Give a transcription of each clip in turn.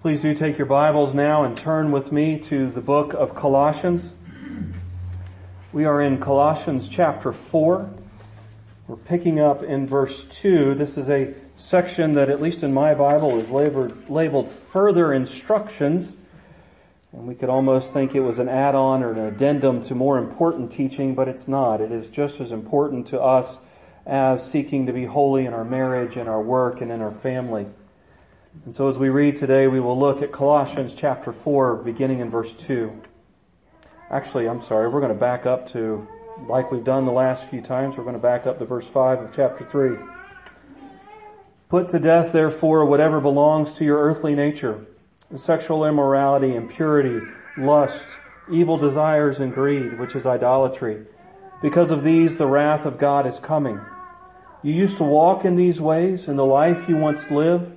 Please do take your Bibles now and turn with me to the book of Colossians. We are in Colossians chapter 4. We're picking up in verse 2. This is a section that, at least in my Bible, is labeled, labeled further instructions. And we could almost think it was an add-on or an addendum to more important teaching, but it's not. It is just as important to us as seeking to be holy in our marriage, in our work, and in our family. And so as we read today, we will look at Colossians chapter 4, beginning in verse 2. Actually, I'm sorry, we're going to back up to, like we've done the last few times, we're going to back up to verse 5 of chapter 3. Put to death, therefore, whatever belongs to your earthly nature, sexual immorality, impurity, lust, evil desires, and greed, which is idolatry. Because of these, the wrath of God is coming. You used to walk in these ways in the life you once lived,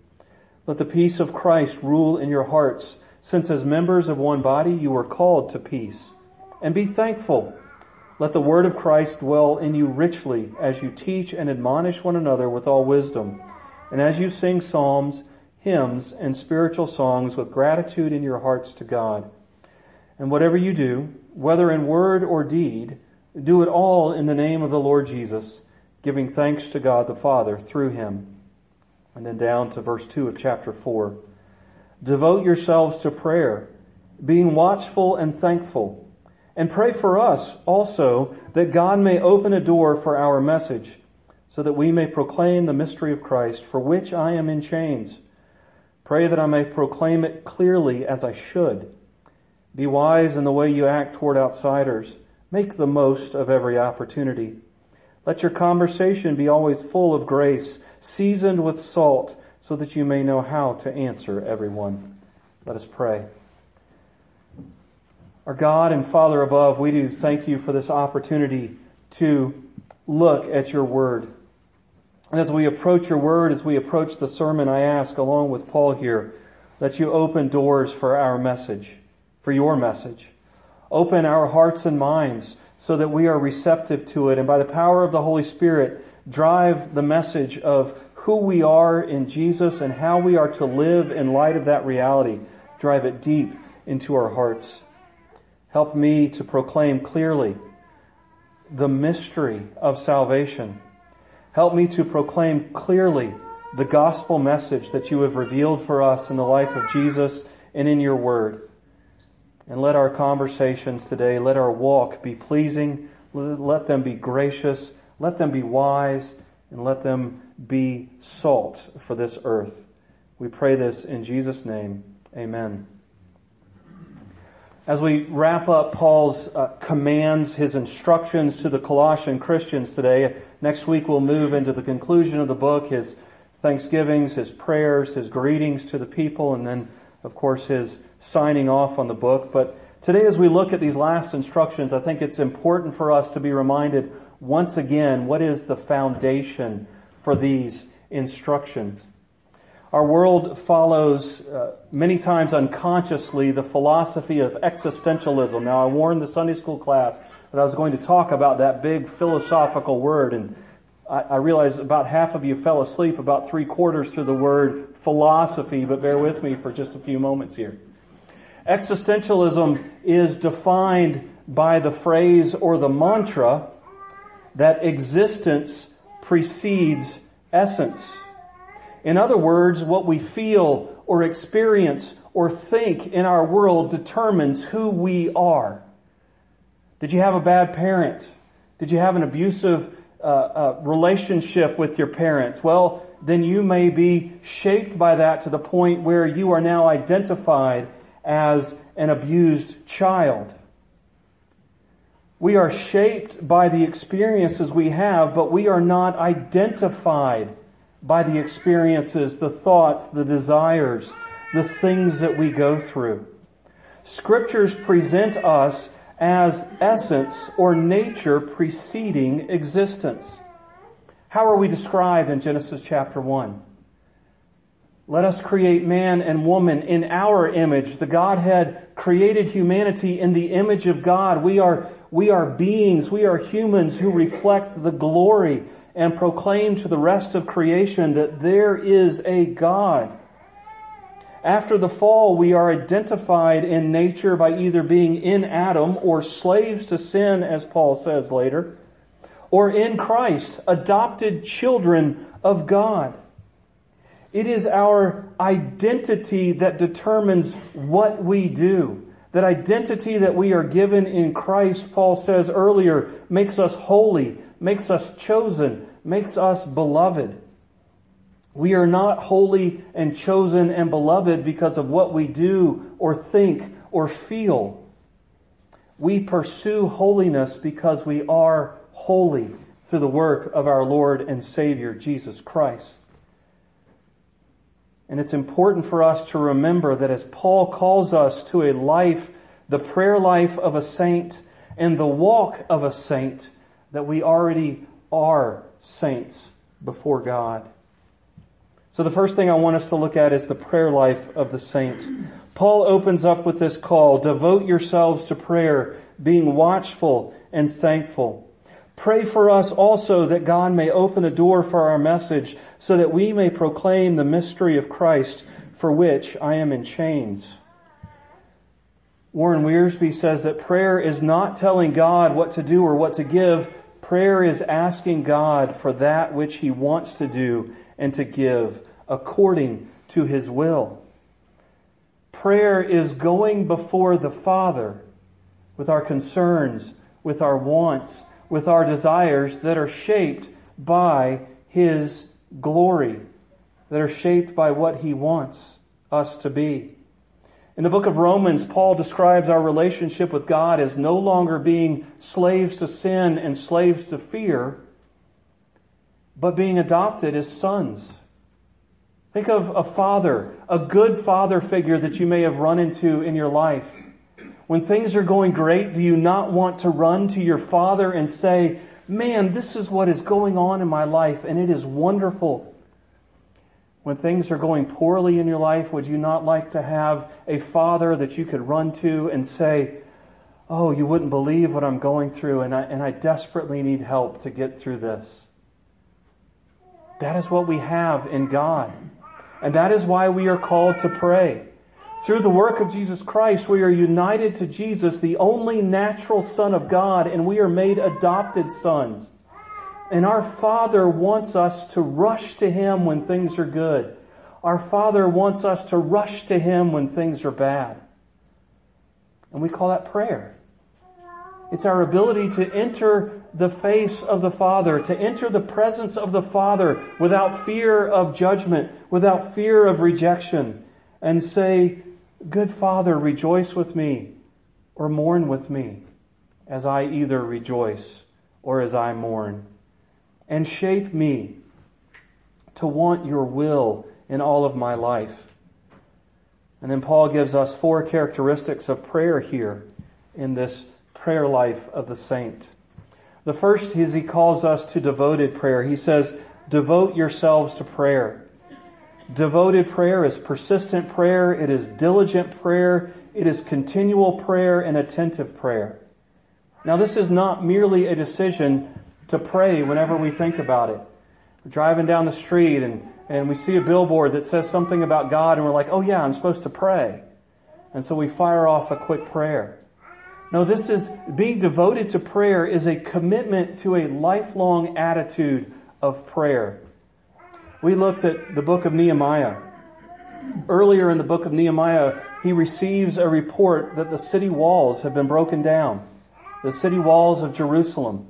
Let the peace of Christ rule in your hearts, since as members of one body you were called to peace. And be thankful. Let the word of Christ dwell in you richly as you teach and admonish one another with all wisdom, and as you sing psalms, hymns, and spiritual songs with gratitude in your hearts to God. And whatever you do, whether in word or deed, do it all in the name of the Lord Jesus, giving thanks to God the Father through him. And then down to verse 2 of chapter 4. Devote yourselves to prayer, being watchful and thankful. And pray for us also that God may open a door for our message, so that we may proclaim the mystery of Christ, for which I am in chains. Pray that I may proclaim it clearly as I should. Be wise in the way you act toward outsiders. Make the most of every opportunity. Let your conversation be always full of grace, seasoned with salt, so that you may know how to answer everyone. Let us pray. Our God and Father above, we do thank you for this opportunity to look at your word. And as we approach your word, as we approach the sermon, I ask, along with Paul here, that you open doors for our message, for your message. Open our hearts and minds so that we are receptive to it. And by the power of the Holy Spirit, drive the message of who we are in Jesus and how we are to live in light of that reality. Drive it deep into our hearts. Help me to proclaim clearly the mystery of salvation. Help me to proclaim clearly the gospel message that you have revealed for us in the life of Jesus and in your word. And let our conversations today, let our walk be pleasing, let them be gracious, let them be wise, and let them be salt for this earth. We pray this in Jesus' name. Amen. As we wrap up Paul's uh, commands, his instructions to the Colossian Christians today, next week we'll move into the conclusion of the book, his thanksgivings, his prayers, his greetings to the people, and then, of course, his signing off on the book. But today as we look at these last instructions, I think it's important for us to be reminded once again what is the foundation for these instructions. Our world follows uh, many times unconsciously the philosophy of existentialism. Now, I warned the Sunday school class that I was going to talk about that big philosophical word, and I, I realize about half of you fell asleep about three quarters through the word philosophy, but bear with me for just a few moments here. Existentialism is defined by the phrase or the mantra that existence precedes essence. In other words, what we feel or experience or think in our world determines who we are. Did you have a bad parent? Did you have an abusive uh, uh, relationship with your parents? Well, then you may be shaped by that to the point where you are now identified as an abused child. We are shaped by the experiences we have, but we are not identified by the experiences, the thoughts, the desires, the things that we go through. Scriptures present us as essence or nature preceding existence. How are we described in Genesis chapter 1? Let us create man and woman in our image. The Godhead created humanity in the image of God. We are, we are beings, we are humans who reflect the glory and proclaim to the rest of creation that there is a God. After the fall, we are identified in nature by either being in Adam or slaves to sin, as Paul says later, or in Christ, adopted children of God. It is our identity that determines what we do. That identity that we are given in Christ, Paul says earlier, makes us holy, makes us chosen, makes us beloved. We are not holy and chosen and beloved because of what we do or think or feel. We pursue holiness because we are holy through the work of our Lord and Savior, Jesus Christ. And it's important for us to remember that as Paul calls us to a life, the prayer life of a saint and the walk of a saint, that we already are saints before God. So the first thing I want us to look at is the prayer life of the saint. Paul opens up with this call, devote yourselves to prayer, being watchful and thankful. Pray for us also that God may open a door for our message so that we may proclaim the mystery of Christ for which I am in chains. Warren Wiersbe says that prayer is not telling God what to do or what to give. Prayer is asking God for that which He wants to do and to give according to His will. Prayer is going before the Father with our concerns, with our wants, with our desires that are shaped by His glory, that are shaped by what He wants us to be. In the book of Romans, Paul describes our relationship with God as no longer being slaves to sin and slaves to fear, but being adopted as sons. Think of a father, a good father figure that you may have run into in your life when things are going great, do you not want to run to your father and say, man, this is what is going on in my life and it is wonderful. When things are going poorly in your life, would you not like to have a father that you could run to and say, Oh, you wouldn't believe what I'm going through and I, and I desperately need help to get through this. That is what we have in God. And that is why we are called to pray. Through the work of Jesus Christ, we are united to Jesus, the only natural Son of God, and we are made adopted sons. And our Father wants us to rush to Him when things are good. Our Father wants us to rush to Him when things are bad. And we call that prayer. It's our ability to enter the face of the Father, to enter the presence of the Father without fear of judgment, without fear of rejection, and say, Good Father, rejoice with me or mourn with me as I either rejoice or as I mourn. And shape me to want your will in all of my life. And then Paul gives us four characteristics of prayer here in this prayer life of the saint. The first is he calls us to devoted prayer. He says, devote yourselves to prayer. Devoted prayer is persistent prayer. It is diligent prayer. It is continual prayer and attentive prayer. Now this is not merely a decision to pray whenever we think about it. We're driving down the street and, and we see a billboard that says something about God and we're like, oh yeah, I'm supposed to pray. And so we fire off a quick prayer. No, this is being devoted to prayer is a commitment to a lifelong attitude of prayer we looked at the book of Nehemiah. Earlier in the book of Nehemiah, he receives a report that the city walls have been broken down. The city walls of Jerusalem.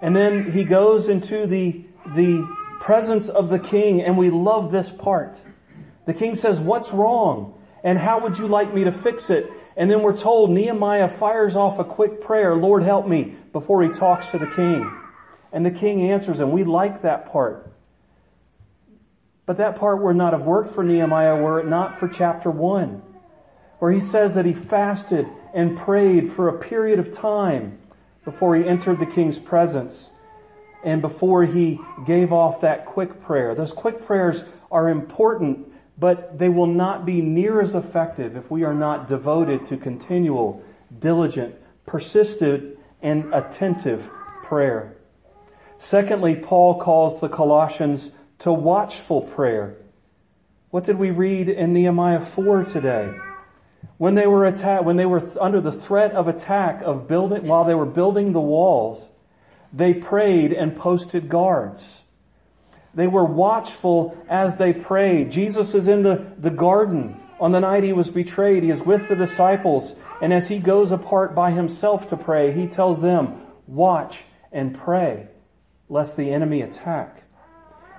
And then he goes into the, the presence of the king and we love this part. The king says, what's wrong? And how would you like me to fix it? And then we're told Nehemiah fires off a quick prayer, Lord help me, before he talks to the king. And the king answers him. We like that part. But that part would not have worked for Nehemiah were it not for chapter one, where he says that he fasted and prayed for a period of time before he entered the king's presence and before he gave off that quick prayer. Those quick prayers are important, but they will not be near as effective if we are not devoted to continual, diligent, persistent, and attentive prayer. Secondly, Paul calls the Colossians to watchful prayer. What did we read in Nehemiah 4 today? When they were attacked, when they were under the threat of attack of building, while they were building the walls, they prayed and posted guards. They were watchful as they prayed. Jesus is in the, the garden on the night he was betrayed. He is with the disciples. And as he goes apart by himself to pray, he tells them, watch and pray lest the enemy attack.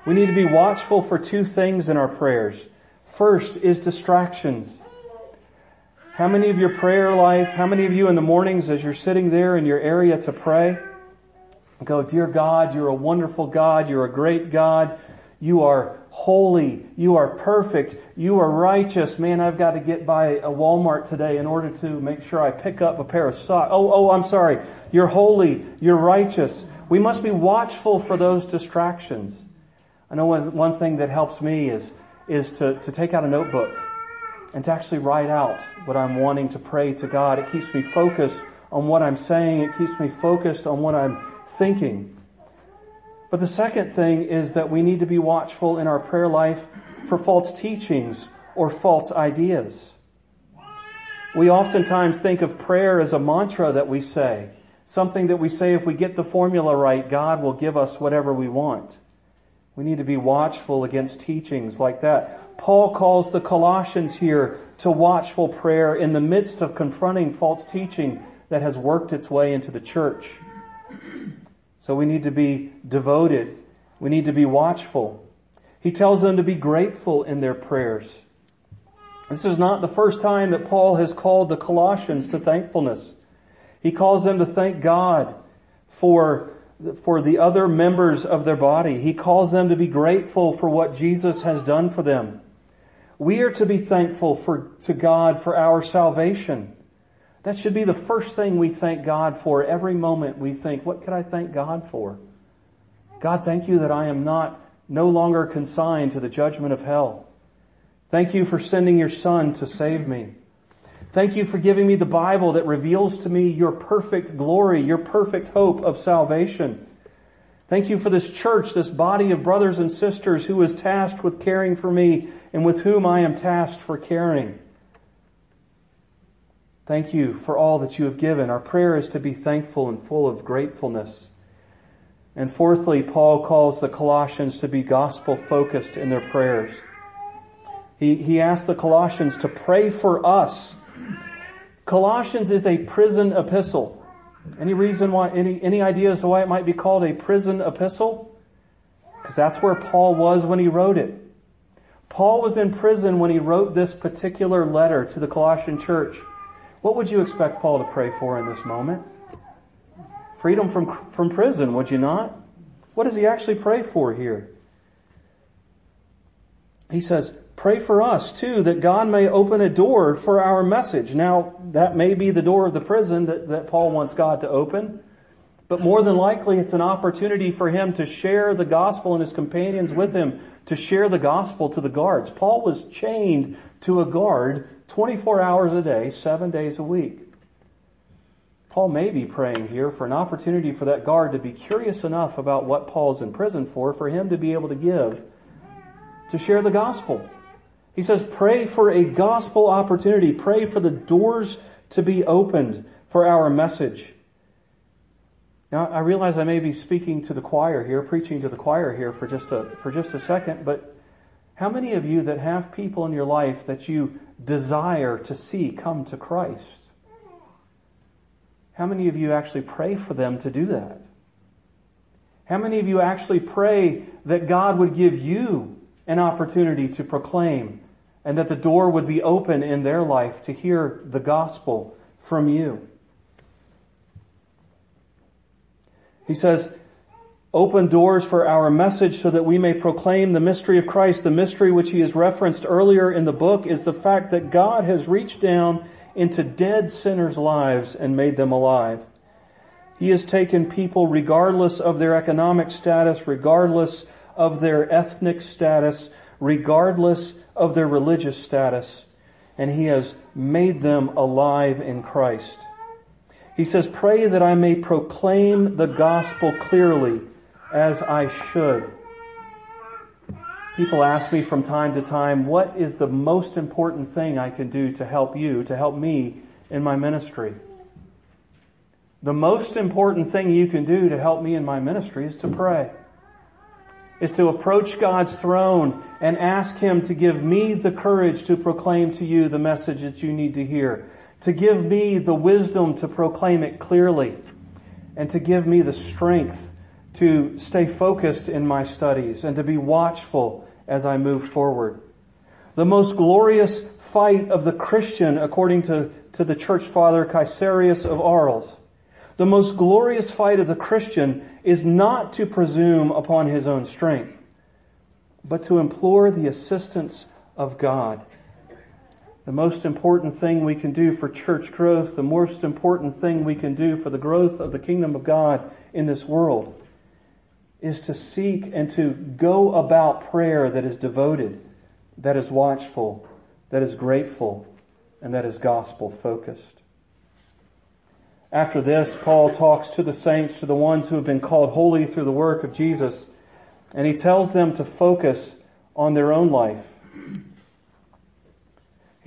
We need to be watchful for two things in our prayers. First is distractions. How many of your prayer life, how many of you in the mornings as you're sitting there in your area to pray, go, Dear God, you're a wonderful God, you're a great God, you are holy, you are perfect, you are righteous. Man, I've got to get by a Walmart today in order to make sure I pick up a pair of socks. Oh, oh, I'm sorry. You're holy, you're righteous. We must be watchful for those distractions. I know one, one thing that helps me is, is to, to take out a notebook and to actually write out what I'm wanting to pray to God. It keeps me focused on what I'm saying. It keeps me focused on what I'm thinking. But the second thing is that we need to be watchful in our prayer life for false teachings or false ideas. We oftentimes think of prayer as a mantra that we say. Something that we say if we get the formula right, God will give us whatever we want. We need to be watchful against teachings like that. Paul calls the Colossians here to watchful prayer in the midst of confronting false teaching that has worked its way into the church. So we need to be devoted. We need to be watchful. He tells them to be grateful in their prayers. This is not the first time that Paul has called the Colossians to thankfulness. He calls them to thank God for for the other members of their body. He calls them to be grateful for what Jesus has done for them. We are to be thankful for, to God for our salvation. That should be the first thing we thank God for every moment we think, what could I thank God for? God, thank you that I am not no longer consigned to the judgment of hell. Thank you for sending your son to save me. Thank you for giving me the Bible that reveals to me your perfect glory, your perfect hope of salvation. Thank you for this church, this body of brothers and sisters who is tasked with caring for me and with whom I am tasked for caring. Thank you for all that you have given. Our prayer is to be thankful and full of gratefulness. And fourthly, Paul calls the Colossians to be gospel focused in their prayers. He, he asks the Colossians to pray for us Colossians is a prison epistle. Any reason why, any, any ideas why it might be called a prison epistle? Because that's where Paul was when he wrote it. Paul was in prison when he wrote this particular letter to the Colossian church. What would you expect Paul to pray for in this moment? Freedom from, from prison, would you not? What does he actually pray for here? He says, Pray for us too, that God may open a door for our message. Now, that may be the door of the prison that, that Paul wants God to open, but more than likely it's an opportunity for him to share the gospel and his companions with him to share the gospel to the guards. Paul was chained to a guard 24 hours a day, seven days a week. Paul may be praying here for an opportunity for that guard to be curious enough about what Paul's in prison for, for him to be able to give, to share the gospel. He says, pray for a gospel opportunity. Pray for the doors to be opened for our message. Now, I realize I may be speaking to the choir here, preaching to the choir here for just a, for just a second, but How many of you that have people in your life that you desire to see come to Christ? How many of you actually pray for them to do that? How many of you actually pray that God would give you an opportunity to proclaim and that the door would be open in their life to hear the gospel from you? He says, open doors for our message so that we may proclaim the mystery of Christ. The mystery which he has referenced earlier in the book is the fact that God has reached down into dead sinners' lives and made them alive. He has taken people regardless of their economic status, regardless of their ethnic status, regardless of their religious status, and he has made them alive in Christ. He says, pray that I may proclaim the gospel clearly as I should. People ask me from time to time, what is the most important thing I can do to help you, to help me in my ministry? The most important thing you can do to help me in my ministry is to pray. Is to approach God's throne and ask Him to give me the courage to proclaim to you the message that you need to hear. To give me the wisdom to proclaim it clearly. And to give me the strength to stay focused in my studies and to be watchful as I move forward. The most glorious fight of the Christian, according to, to the church father Caesarius of Arles, the most glorious fight of the Christian is not to presume upon his own strength, but to implore the assistance of God. The most important thing we can do for church growth, the most important thing we can do for the growth of the kingdom of God in this world is to seek and to go about prayer that is devoted, that is watchful, that is grateful, and that is gospel focused. After this, Paul talks to the saints, to the ones who have been called holy through the work of Jesus, and he tells them to focus on their own life.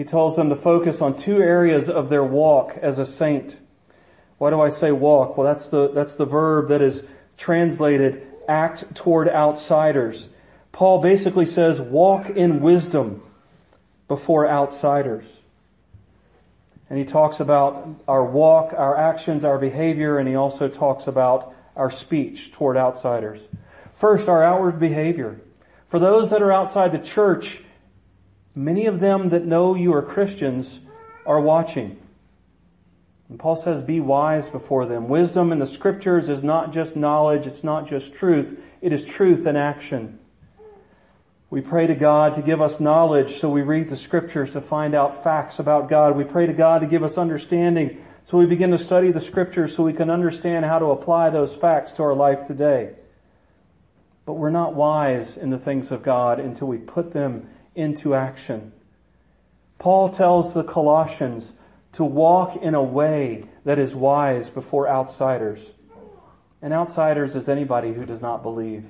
He tells them to focus on two areas of their walk as a saint. Why do I say walk? Well, that's the, that's the verb that is translated act toward outsiders. Paul basically says walk in wisdom before outsiders. And he talks about our walk, our actions, our behavior, and he also talks about our speech toward outsiders. First, our outward behavior. For those that are outside the church, many of them that know you are Christians are watching. And Paul says, be wise before them. Wisdom in the scriptures is not just knowledge, it's not just truth, it is truth in action. We pray to God to give us knowledge, so we read the scriptures to find out facts about God. We pray to God to give us understanding, so we begin to study the scriptures so we can understand how to apply those facts to our life today. But we're not wise in the things of God until we put them into action. Paul tells the Colossians, to walk in a way that is wise before outsiders. And outsiders is anybody who does not believe.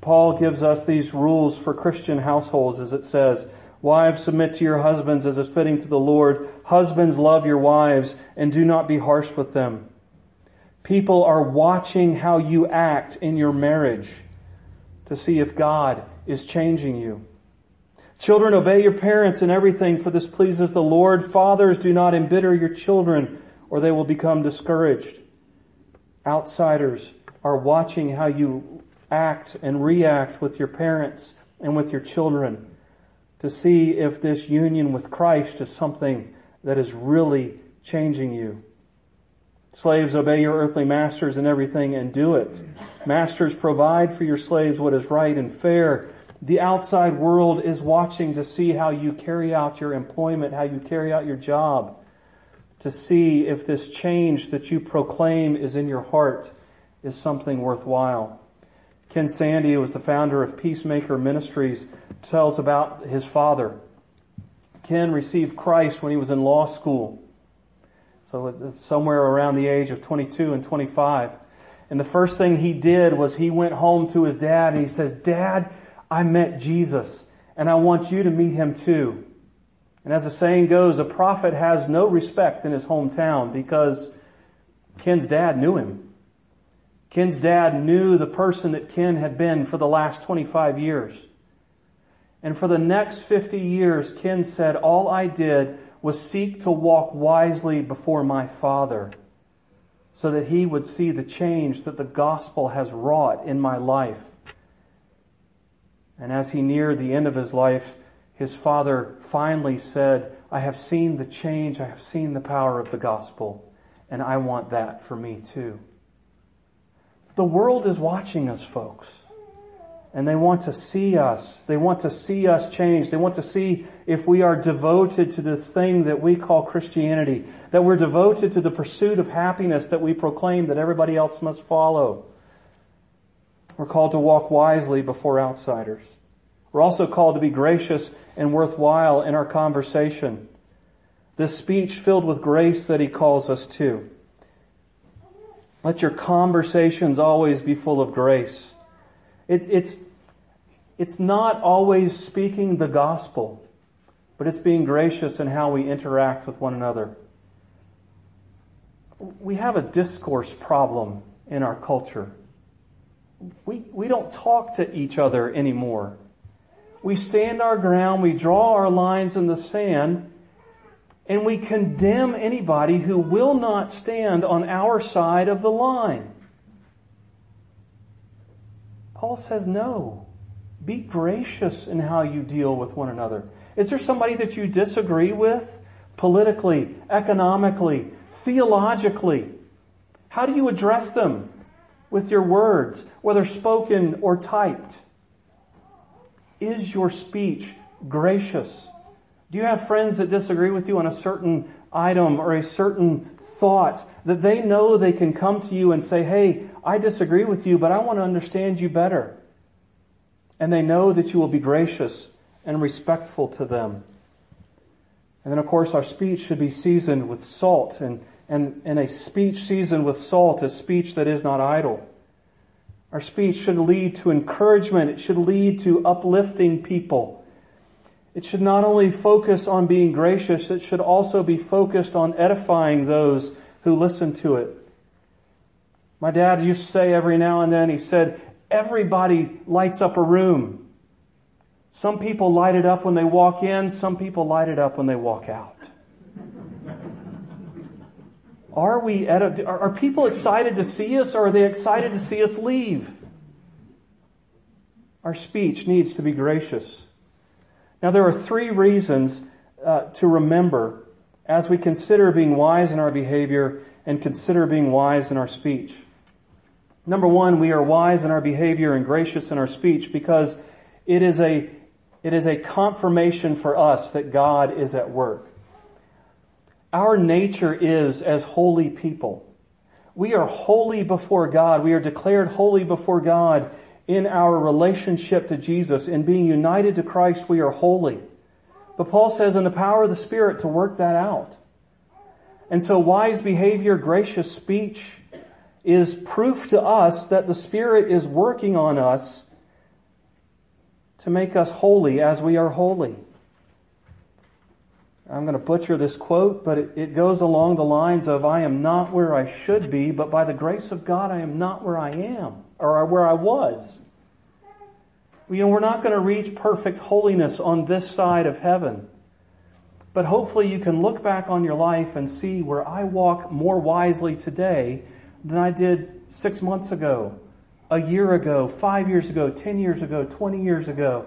Paul gives us these rules for Christian households as it says, Wives, submit to your husbands as is fitting to the Lord. Husbands, love your wives and do not be harsh with them. People are watching how you act in your marriage to see if God is changing you. Children, obey your parents in everything, for this pleases the Lord. Fathers, do not embitter your children, or they will become discouraged. Outsiders are watching how you act and react with your parents and with your children to see if this union with Christ is something that is really changing you. Slaves, obey your earthly masters in everything and do it. Masters, provide for your slaves what is right and fair the outside world is watching to see how you carry out your employment, how you carry out your job, to see if this change that you proclaim is in your heart is something worthwhile. Ken Sande, who was the founder of Peacemaker Ministries, tells about his father. Ken received Christ when he was in law school. So uh, somewhere around the age of 22 and 25. And the first thing he did was he went home to his dad and he says, Dad, I met Jesus and I want you to meet him too. And as the saying goes, a prophet has no respect in his hometown because Ken's dad knew him. Ken's dad knew the person that Ken had been for the last 25 years. And for the next 50 years, Ken said, all I did was seek to walk wisely before my Father so that he would see the change that the gospel has wrought in my life. And as he neared the end of his life, his father finally said, I have seen the change, I have seen the power of the gospel, and I want that for me too. The world is watching us, folks. And they want to see us. They want to see us change. They want to see if we are devoted to this thing that we call Christianity. That we're devoted to the pursuit of happiness that we proclaim that everybody else must follow. We're called to walk wisely before outsiders. We're also called to be gracious and worthwhile in our conversation. This speech filled with grace that he calls us to. Let your conversations always be full of grace. It, it's, it's not always speaking the gospel, but it's being gracious in how we interact with one another. We have a discourse problem in our culture. We, we don't talk to each other anymore. We stand our ground, we draw our lines in the sand, and we condemn anybody who will not stand on our side of the line. Paul says no. Be gracious in how you deal with one another. Is there somebody that you disagree with politically, economically, theologically? How do you address them with your words, whether spoken or typed? Is your speech gracious? Do you have friends that disagree with you on a certain item or a certain thought that they know they can come to you and say, Hey, I disagree with you, but I want to understand you better. And they know that you will be gracious and respectful to them. And then of course our speech should be seasoned with salt and, and, and a speech seasoned with salt is speech that is not idle. Our speech should lead to encouragement. It should lead to uplifting people. It should not only focus on being gracious, it should also be focused on edifying those who listen to it. My dad used to say every now and then, he said, everybody lights up a room. Some people light it up when they walk in, some people light it up when they walk out. Are we, are people excited to see us or are they excited to see us leave? Our speech needs to be gracious. Now there are three reasons uh, to remember as we consider being wise in our behavior and consider being wise in our speech. Number one, we are wise in our behavior and gracious in our speech because it is a, it is a confirmation for us that God is at work. Our nature is as holy people. We are holy before God. We are declared holy before God in our relationship to Jesus. In being united to Christ, we are holy. But Paul says in the power of the Spirit to work that out. And so wise behavior, gracious speech, is proof to us that the Spirit is working on us to make us holy as we are holy. I'm going to butcher this quote, but it, it, goes along the lines of, I am not where I should be, but by the grace of God, I am not where I am, or where I was. You know, we're not going to reach perfect holiness on this side of heaven. But hopefully you can look back on your life and see where I walk more wisely today than I did six months ago, a year ago, five years ago, ten years ago, twenty years ago.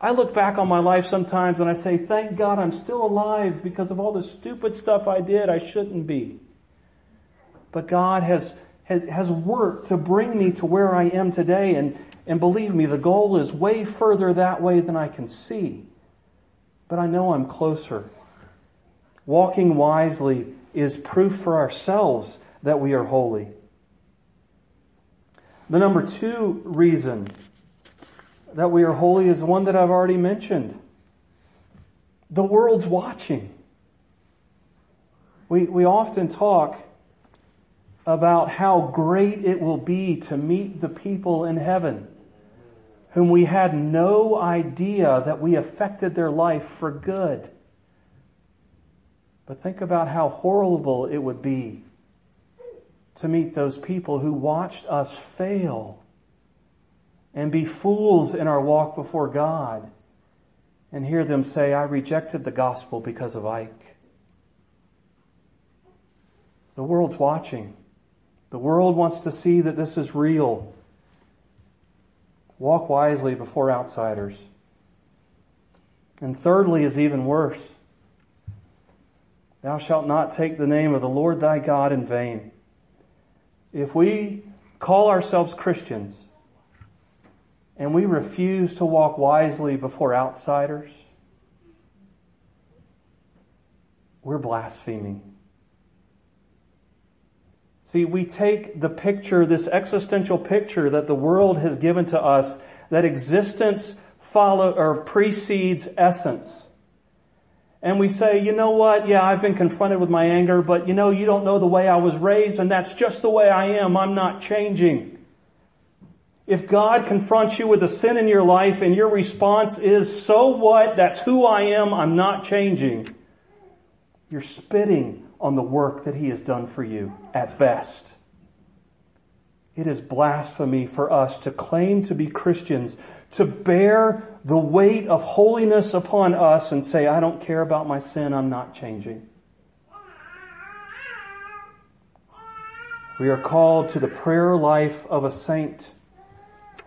I look back on my life sometimes and I say, thank God I'm still alive because of all the stupid stuff I did I shouldn't be. But God has, has worked to bring me to where I am today and, and believe me, the goal is way further that way than I can see. But I know I'm closer. Walking wisely is proof for ourselves that we are holy. The number two reason that we are holy is one that I've already mentioned. The world's watching. We, we often talk about how great it will be to meet the people in heaven whom we had no idea that we affected their life for good. But think about how horrible it would be to meet those people who watched us fail and be fools in our walk before God and hear them say, I rejected the gospel because of Ike. The world's watching. The world wants to see that this is real. Walk wisely before outsiders. And thirdly is even worse. Thou shalt not take the name of the Lord thy God in vain. If we call ourselves Christians and we refuse to walk wisely before outsiders, we're blaspheming. See, we take the picture, this existential picture that the world has given to us, that existence follow or precedes essence. And we say, you know what? Yeah, I've been confronted with my anger, but you know, you don't know the way I was raised and that's just the way I am. I'm not changing. If God confronts you with a sin in your life and your response is, so what? That's who I am. I'm not changing. You're spitting on the work that He has done for you at best. It is blasphemy for us to claim to be Christians, to bear the weight of holiness upon us and say, I don't care about my sin, I'm not changing. We are called to the prayer life of a saint.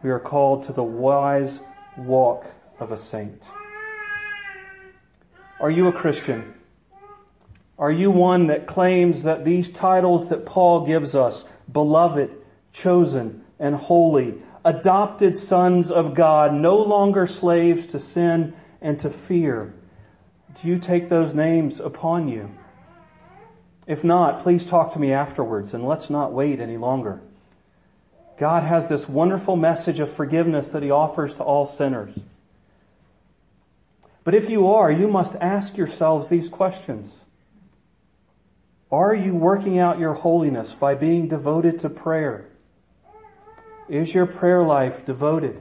We are called to the wise walk of a saint. Are you a Christian? Are you one that claims that these titles that Paul gives us, beloved, chosen, and holy, adopted sons of God, no longer slaves to sin and to fear. Do you take those names upon you? If not, please talk to me afterwards and let's not wait any longer. God has this wonderful message of forgiveness that He offers to all sinners. But if you are, you must ask yourselves these questions. Are you working out your holiness by being devoted to prayer? Is your prayer life devoted,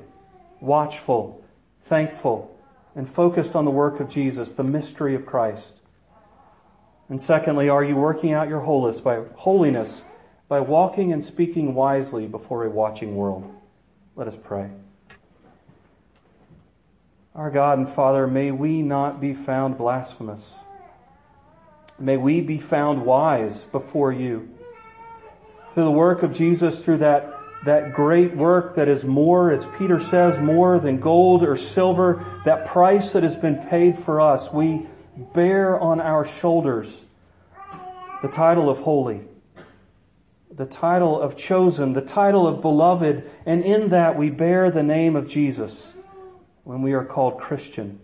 watchful, thankful, and focused on the work of Jesus, the mystery of Christ? And secondly, are you working out your holiness by holiness by walking and speaking wisely before a watching world? Let us pray. Our God and Father, may we not be found blasphemous. May we be found wise before you. Through the work of Jesus, through that that great work that is more, as Peter says, more than gold or silver, that price that has been paid for us. We bear on our shoulders the title of holy, the title of chosen, the title of beloved, and in that we bear the name of Jesus when we are called Christian.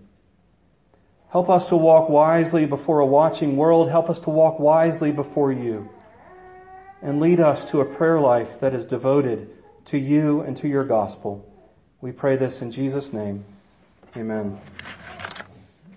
Help us to walk wisely before a watching world. Help us to walk wisely before you and lead us to a prayer life that is devoted to you and to your gospel. We pray this in Jesus' name. Amen.